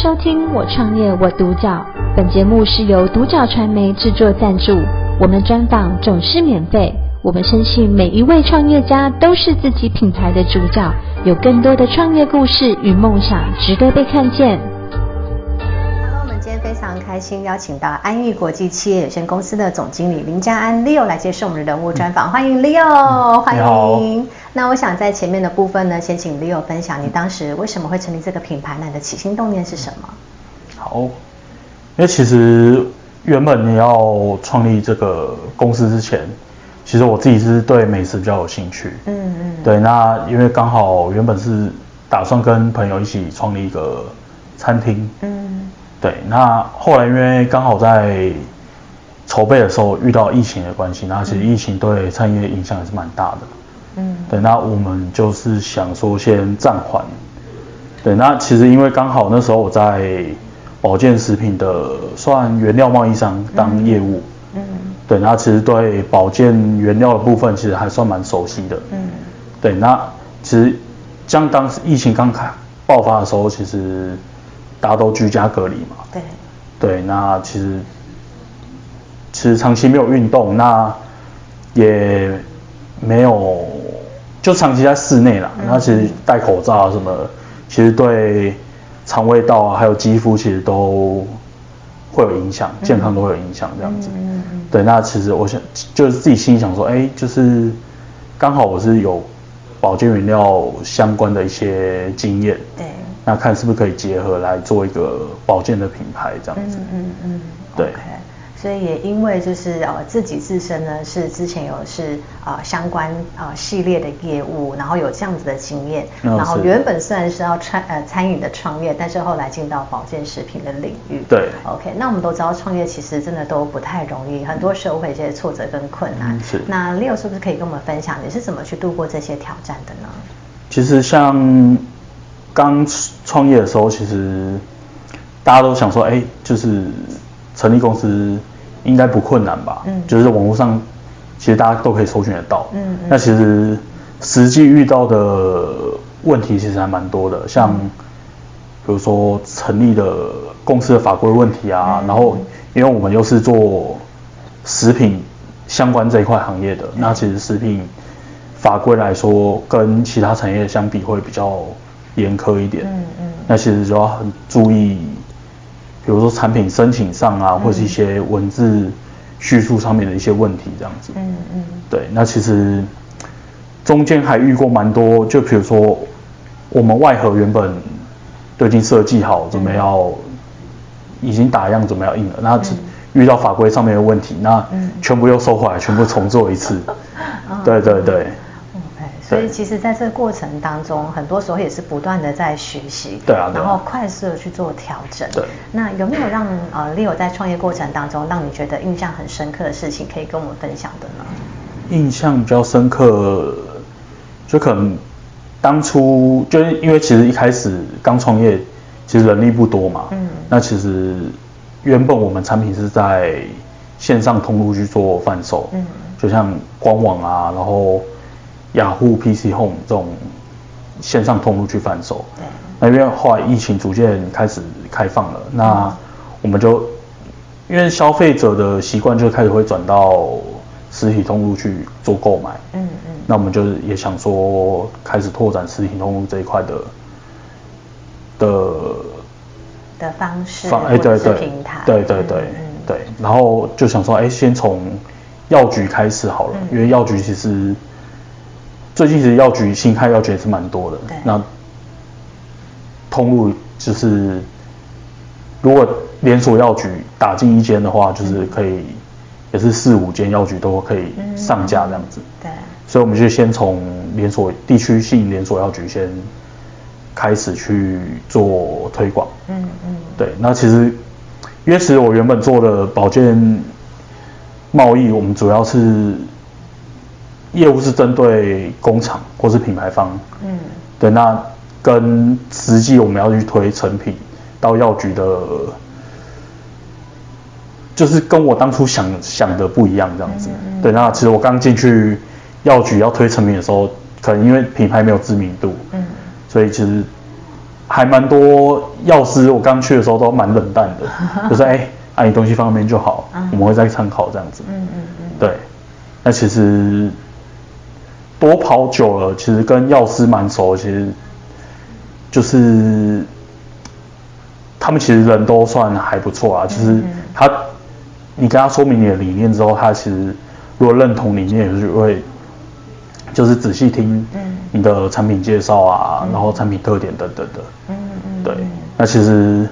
收听我创业我独角，本节目是由独角传媒制作赞助，我们专访总是免费。我们相信每一位创业家都是自己品牌的主角，有更多的创业故事与梦想值得被看见。Hello，我们今天非常开心邀请到安裕国际企业有限公司的总经理林家安 Leo 来接受我们的人物专访，欢迎 Leo，欢迎。那我想在前面的部分呢，先请 Leo 分享你当时为什么会成立这个品牌，那你的起心动念是什么？好，因为其实原本你要创立这个公司之前，其实我自己是对美食比较有兴趣。嗯嗯。对，那因为刚好原本是打算跟朋友一起创立一个餐厅。嗯。对，那后来因为刚好在筹备的时候遇到疫情的关系，那其实疫情对餐饮业影响也是蛮大的。嗯，对，那我们就是想说先暂缓。对，那其实因为刚好那时候我在保健食品的算原料贸易商当业务。嗯。对，那其实对保健原料的部分其实还算蛮熟悉的。嗯。对，那其实像当时疫情刚开爆发的时候，其实大家都居家隔离嘛。对。对，那其实其实长期没有运动，那也没有。就长期在室内啦，那其实戴口罩啊什么，其实对肠胃道啊还有肌肤其实都会有影响，健康都会有影响这样子。对，那其实我想就是自己心里想说，哎，就是刚好我是有保健原料相关的一些经验。对。那看是不是可以结合来做一个保健的品牌这样子。嗯嗯嗯。对。Okay. 所以也因为就是呃自己自身呢是之前有是呃相关呃系列的业务，然后有这样子的经验，哦、然后原本虽然是要餐呃餐饮的创业，但是后来进到保健食品的领域。对。OK，那我们都知道创业其实真的都不太容易，很多时候会有些挫折跟困难。嗯、是。那 Leo 是不是可以跟我们分享你是怎么去度过这些挑战的呢？其实像刚创业的时候，其实大家都想说，哎，就是。成立公司应该不困难吧？嗯，就是网络上其实大家都可以搜寻得到。嗯，嗯，那其实实际遇到的问题其实还蛮多的，像比如说成立的公司的法规问题啊，嗯、然后因为我们又是做食品相关这一块行业的，嗯、那其实食品法规来说跟其他产业相比会比较严苛一点。嗯嗯，那其实就要很注意。比如说产品申请上啊，或是一些文字叙述上面的一些问题，这样子。嗯嗯。对，那其实中间还遇过蛮多，就比如说我们外盒原本都已经设计好，准备要已经打样，准备要印了，那遇到法规上面的问题，那全部又收回来，全部重做一次。对 对对。所以其实，在这个过程当中，很多时候也是不断的在学习，对啊，然后快速的去做调整。对。那有没有让呃 Leo 在创业过程当中，让你觉得印象很深刻的事情，可以跟我们分享的呢？印象比较深刻，就可能当初就是因为其实一开始刚创业，其实人力不多嘛。嗯。那其实原本我们产品是在线上通路去做贩售，嗯，就像官网啊，然后。雅虎 PC Home 这种线上通路去贩售，对。那因为后来疫情逐渐开始开放了，那我们就因为消费者的习惯就开始会转到实体通路去做购买，嗯嗯。那我们就也想说开始拓展实体通路这一块的的的方式，方哎对对平台，对对对对。然后就想说，哎，先从药局开始好了，因为药局其实。最近其实药局新开药局也是蛮多的，对那通路就是如果连锁药局打进一间的话，就是可以也是四五间药局都可以上架这样子。嗯、对，所以我们就先从连锁地区性连锁药局先开始去做推广。嗯嗯。对，那其实因为其实我原本做的保健贸易，我们主要是。业务是针对工厂或是品牌方，嗯，对，那跟实际我们要去推成品到药局的，就是跟我当初想想的不一样这样子，嗯嗯、对，那其实我刚进去药局要推成品的时候，可能因为品牌没有知名度，嗯，所以其实还蛮多药师，我刚去的时候都蛮冷淡的，就是哎，啊你东西放那边就好，我们会再参考这样子。嗯嗯嗯。对，那其实多跑久了，其实跟药师蛮熟，其实就是他们其实人都算还不错啊。就是他，你跟他说明你的理念之后，他其实如果认同理念，也是会。就是仔细听你的产品介绍啊，嗯、然后产品特点等等的。嗯嗯。对，那其实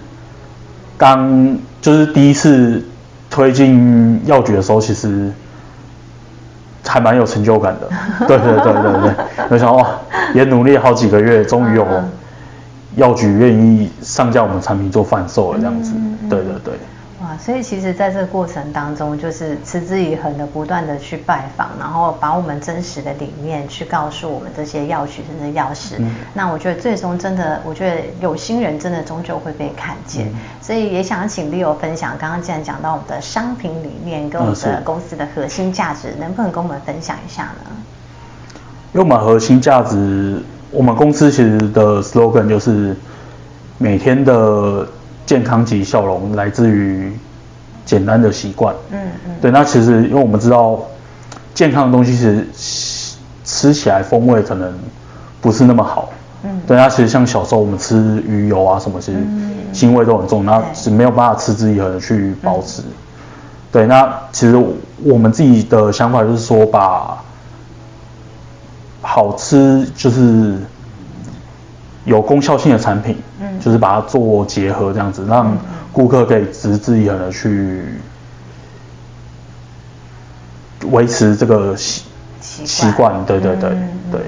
刚就是第一次推进药局的时候，其实还蛮有成就感的。对对对对对，没想到哇，也努力好几个月，终于有药局愿意上架我们产品做贩售了，这样子。对对对。哇，所以其实在这个过程当中，就是持之以恒的不断的去拜访，然后把我们真实的理念去告诉我们这些药局甚至药师。嗯、那我觉得最终真的，我觉得有心人真的终究会被看见。嗯、所以也想请 Leo 分享，刚刚既然讲到我们的商品理念跟我们的公司的核心价值，嗯、能不能跟我们分享一下呢？因为我们核心价值，我们公司其实的 slogan 就是每天的。健康及笑容来自于简单的习惯。嗯嗯。对，那其实因为我们知道，健康的东西其实吃起来风味可能不是那么好。嗯。对，那其实像小时候我们吃鱼油啊什么，其实腥味都很重，那是没有办法持之以恒的去保持。对，那其实我们自己的想法就是说，把好吃就是。有功效性的产品，嗯，就是把它做结合这样子，让顾客可以持之以恒的去维持这个习习惯，对对对对。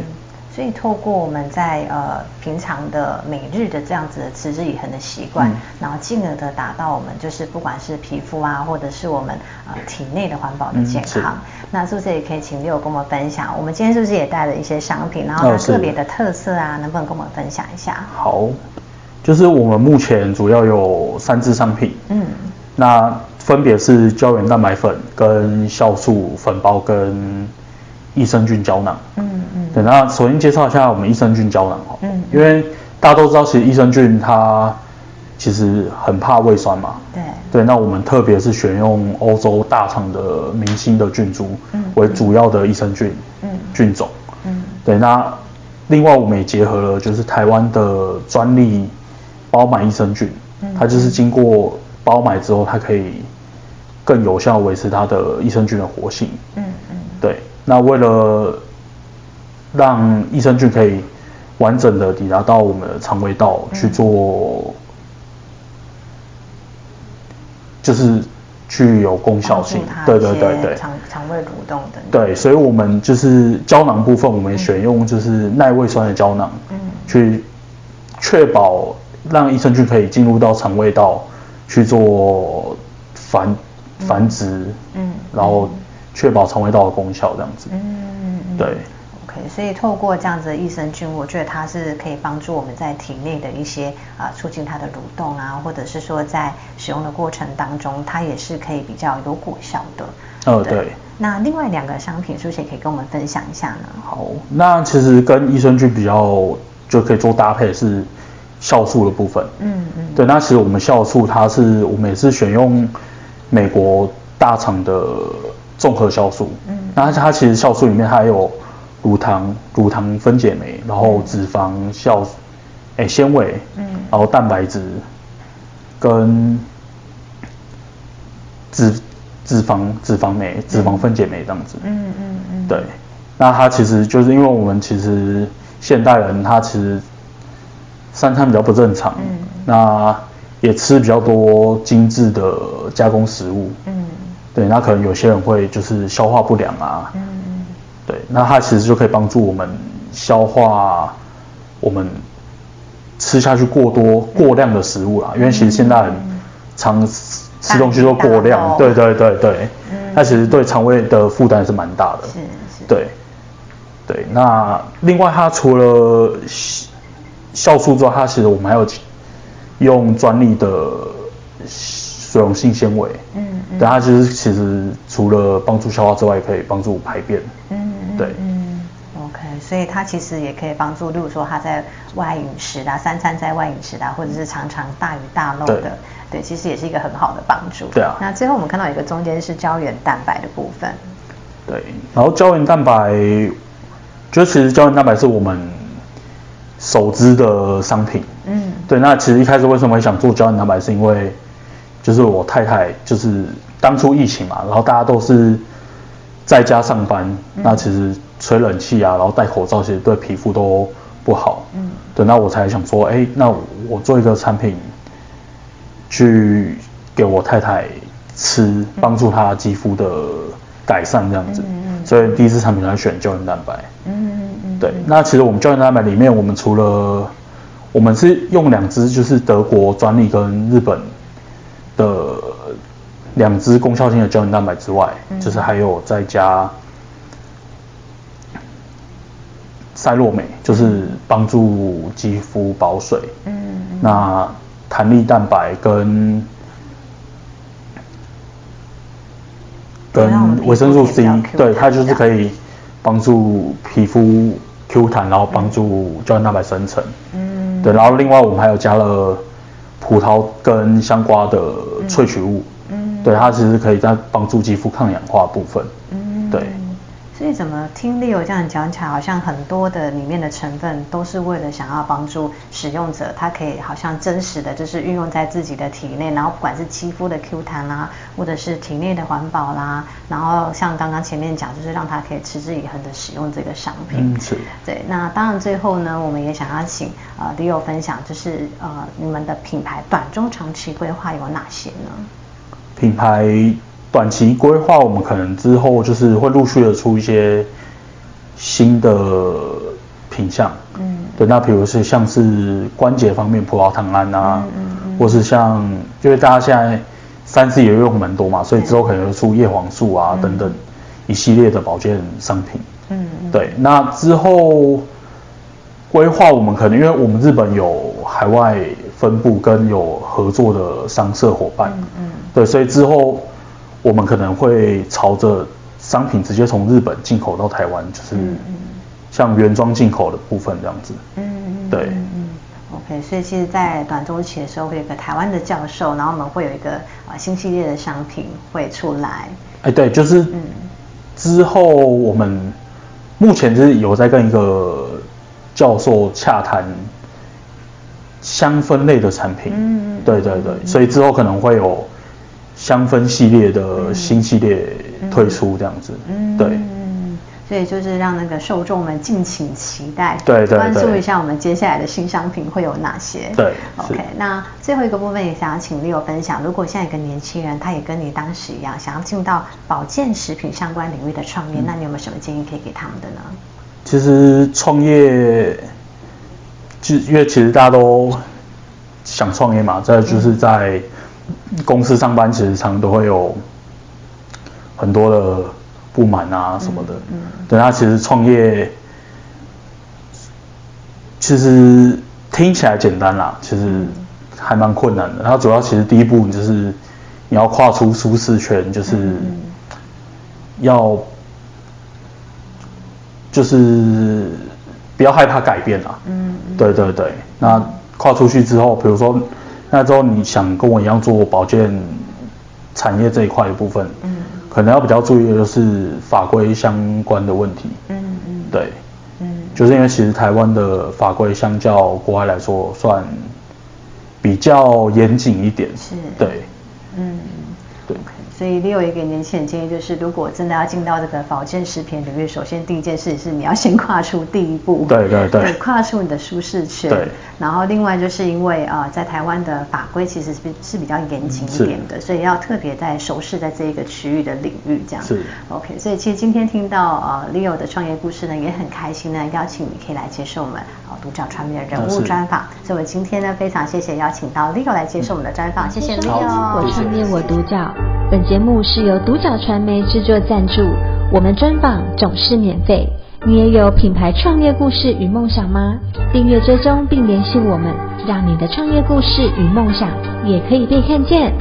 所以透过我们在呃平常的每日的这样子的持之以恒的习惯，嗯、然后进而的达到我们就是不管是皮肤啊，或者是我们呃体内的环保的健康。嗯、那是不是也可以请 Leo 跟我们分享？我们今天是不是也带了一些商品，然后它特别的特色啊，能不能跟我们分享一下？好，就是我们目前主要有三支商品，嗯，那分别是胶原蛋白粉、跟酵素粉包跟。益生菌胶囊，嗯嗯，对，那首先介绍一下我们益生菌胶囊哦，嗯，因为大家都知道，其实益生菌它其实很怕胃酸嘛，对，对，那我们特别是选用欧洲大厂的明星的菌株，嗯，为主要的益生菌，嗯，菌种，嗯，对，那另外我们也结合了就是台湾的专利包埋益生菌，嗯，它就是经过包埋之后，它可以更有效维持它的益生菌的活性，嗯嗯，对。那为了让益生菌可以完整的抵达到我们的肠胃道去做，就是具有功效性，对对对对，肠肠胃蠕动等。对，所以我们就是胶囊部分，我们也选用就是耐胃酸的胶囊，嗯，去确保让益生菌可以进入到肠胃道去做繁繁殖，嗯，然后。确保肠胃道的功效，这样子。嗯嗯嗯。对。OK，所以透过这样子的益生菌，我觉得它是可以帮助我们在体内的一些啊、呃，促进它的蠕动啊，或者是说在使用的过程当中，它也是可以比较有果效的。哦，对。对，那另外两个商品是不是也可以跟我们分享一下呢？好，那其实跟益生菌比较就可以做搭配是酵素的部分。嗯嗯。对，那其实我们酵素它是我们也是选用美国大厂的。综合酵素，嗯，那它其实酵素里面还有乳糖、乳糖分解酶，然后脂肪酵，哎、欸，纤维，嗯，然后蛋白质跟脂脂肪脂肪酶、脂肪分解酶这样子，嗯嗯嗯，嗯对，那它其实就是因为我们其实现代人他其实三餐比较不正常，嗯，那也吃比较多精致的加工食物，嗯。对，那可能有些人会就是消化不良啊，嗯，对，那它其实就可以帮助我们消化我们吃下去过多过量的食物啦，因为其实现在很常吃东西都过量，对对对对，它其实对肠胃的负担是蛮大的，是是，对，对，那另外它除了酵素之后，它其实我们还有用专利的。水溶性纤维，嗯，嗯，但它其实其实除了帮助消化之外，也可以帮助排便，嗯，对，嗯，OK，所以它其实也可以帮助，例如说他在外饮食啦，三餐在外饮食啦，或者是常常大鱼大肉的，对，对，其实也是一个很好的帮助。对啊。那最后我们看到一个中间是胶原蛋白的部分。对，然后胶原蛋白，就其实胶原蛋白是我们首支的商品。嗯。对，那其实一开始为什么会想做胶原蛋白，是因为就是我太太就是当初疫情嘛，然后大家都是在家上班，嗯、那其实吹冷气啊，然后戴口罩，其实对皮肤都不好。嗯。对，那我才想说，哎，那我做一个产品，去给我太太吃，帮助她肌肤的。改善这样子，嗯嗯，所以第一支产品来选胶原蛋白。嗯。对，那其实我们胶原蛋白里面，我们除了我们是用两支就是德国专利跟日本的两支功效性的胶原蛋白之外，嗯、就是还有再加赛洛美，就是帮助肌肤保水。嗯，嗯。那弹力蛋白跟跟维生素 C，对，它就是可以帮助皮肤 Q 弹，然后帮助胶原蛋白生成。嗯，对，然后另外我们还有加了葡萄跟香瓜的萃取物。嗯，对，它其实可以在帮助肌肤抗氧化部分。嗯，对。所以怎么听 Leo 这样讲起来，好像很多的里面的成分都是为了想要帮助使用者，他可以好像真实的就是运用在自己的体内，然后不管是肌肤的 Q 弹啦，或者是体内的环保啦，然后像刚刚前面讲，就是让他可以持之以恒的使用这个商品。嗯，是。对，那当然最后呢，我们也想要请呃 Leo 分享，就是呃你们的品牌短中长期规划有哪些呢？品牌。短期规划，我们可能之后就是会陆续的出一些新的品相，嗯，对，那比如是像是关节方面，葡萄糖胺啊，嗯嗯嗯、或是像，因为大家现在三 C 也用蛮多嘛，所以之后可能会出叶黄素啊、嗯、等等一系列的保健商品，嗯，嗯。对，那之后规划我们可能因为我们日本有海外分部跟有合作的商社伙伴，嗯，嗯。对，所以之后。我们可能会朝着商品直接从日本进口到台湾，就是像原装进口的部分这样子。嗯，对。嗯，OK，所以其实，在短周期的时候，会有个台湾的教授，然后我们会有一个啊新系列的商品会出来。哎，对，就是之后我们目前就是有在跟一个教授洽谈香氛类的产品。嗯，对对对，所以之后可能会有。香氛系列的新系列推出这样子，嗯，对，嗯，所以就是让那个受众们敬请期待，对对对，关注一下我们接下来的新商品会有哪些，对，OK，那最后一个部分也想要请 Leo 分享，如果现在一个年轻人他也跟你当时一样，想要进到保健食品相关领域的创业，嗯，那你有没有什么建议可以给他们的呢？其实创业，就因为其实大家都想创业嘛，这就是在。嗯公司上班其实常常都会有很多的不满啊什么的，嗯，对，他其实创业其实听起来简单啦，其实还蛮困难的。它主要其实第一步就是你要跨出舒适圈，就是要就是不要害怕改变啦，嗯，对对对。那跨出去之后，比如说。那之后你想跟我一样做保健产业这一块的部分，嗯，可能要比较注意的就是法规相关的问题，嗯嗯，对，嗯，就是因为其实台湾的法规相较国外来说算比较严谨一点，是，对，嗯，对。所以 Leo 也给年轻人建议，就是如果真的要进到这个保健食品领域，首先第一件事是你要先跨出第一步，对对对，跨出你的舒适圈。对。然后另外就是因为啊、呃，在台湾的法规其实是是比较严谨一点的，所以要特别在熟识在这一个区域的领域这样。是。OK，所以其实今天听到呃 Leo 的创业故事呢，也很开心呢，邀请你可以来接受我们啊独角传媒的人物专访。所以我今天呢非常谢谢邀请到 Leo 来接受我们的专访，谢谢 Leo。我创业我独角。本节目是由独角传媒制作赞助，我们专访总是免费。你也有品牌创业故事与梦想吗？订阅追踪并联系我们，让你的创业故事与梦想也可以被看见。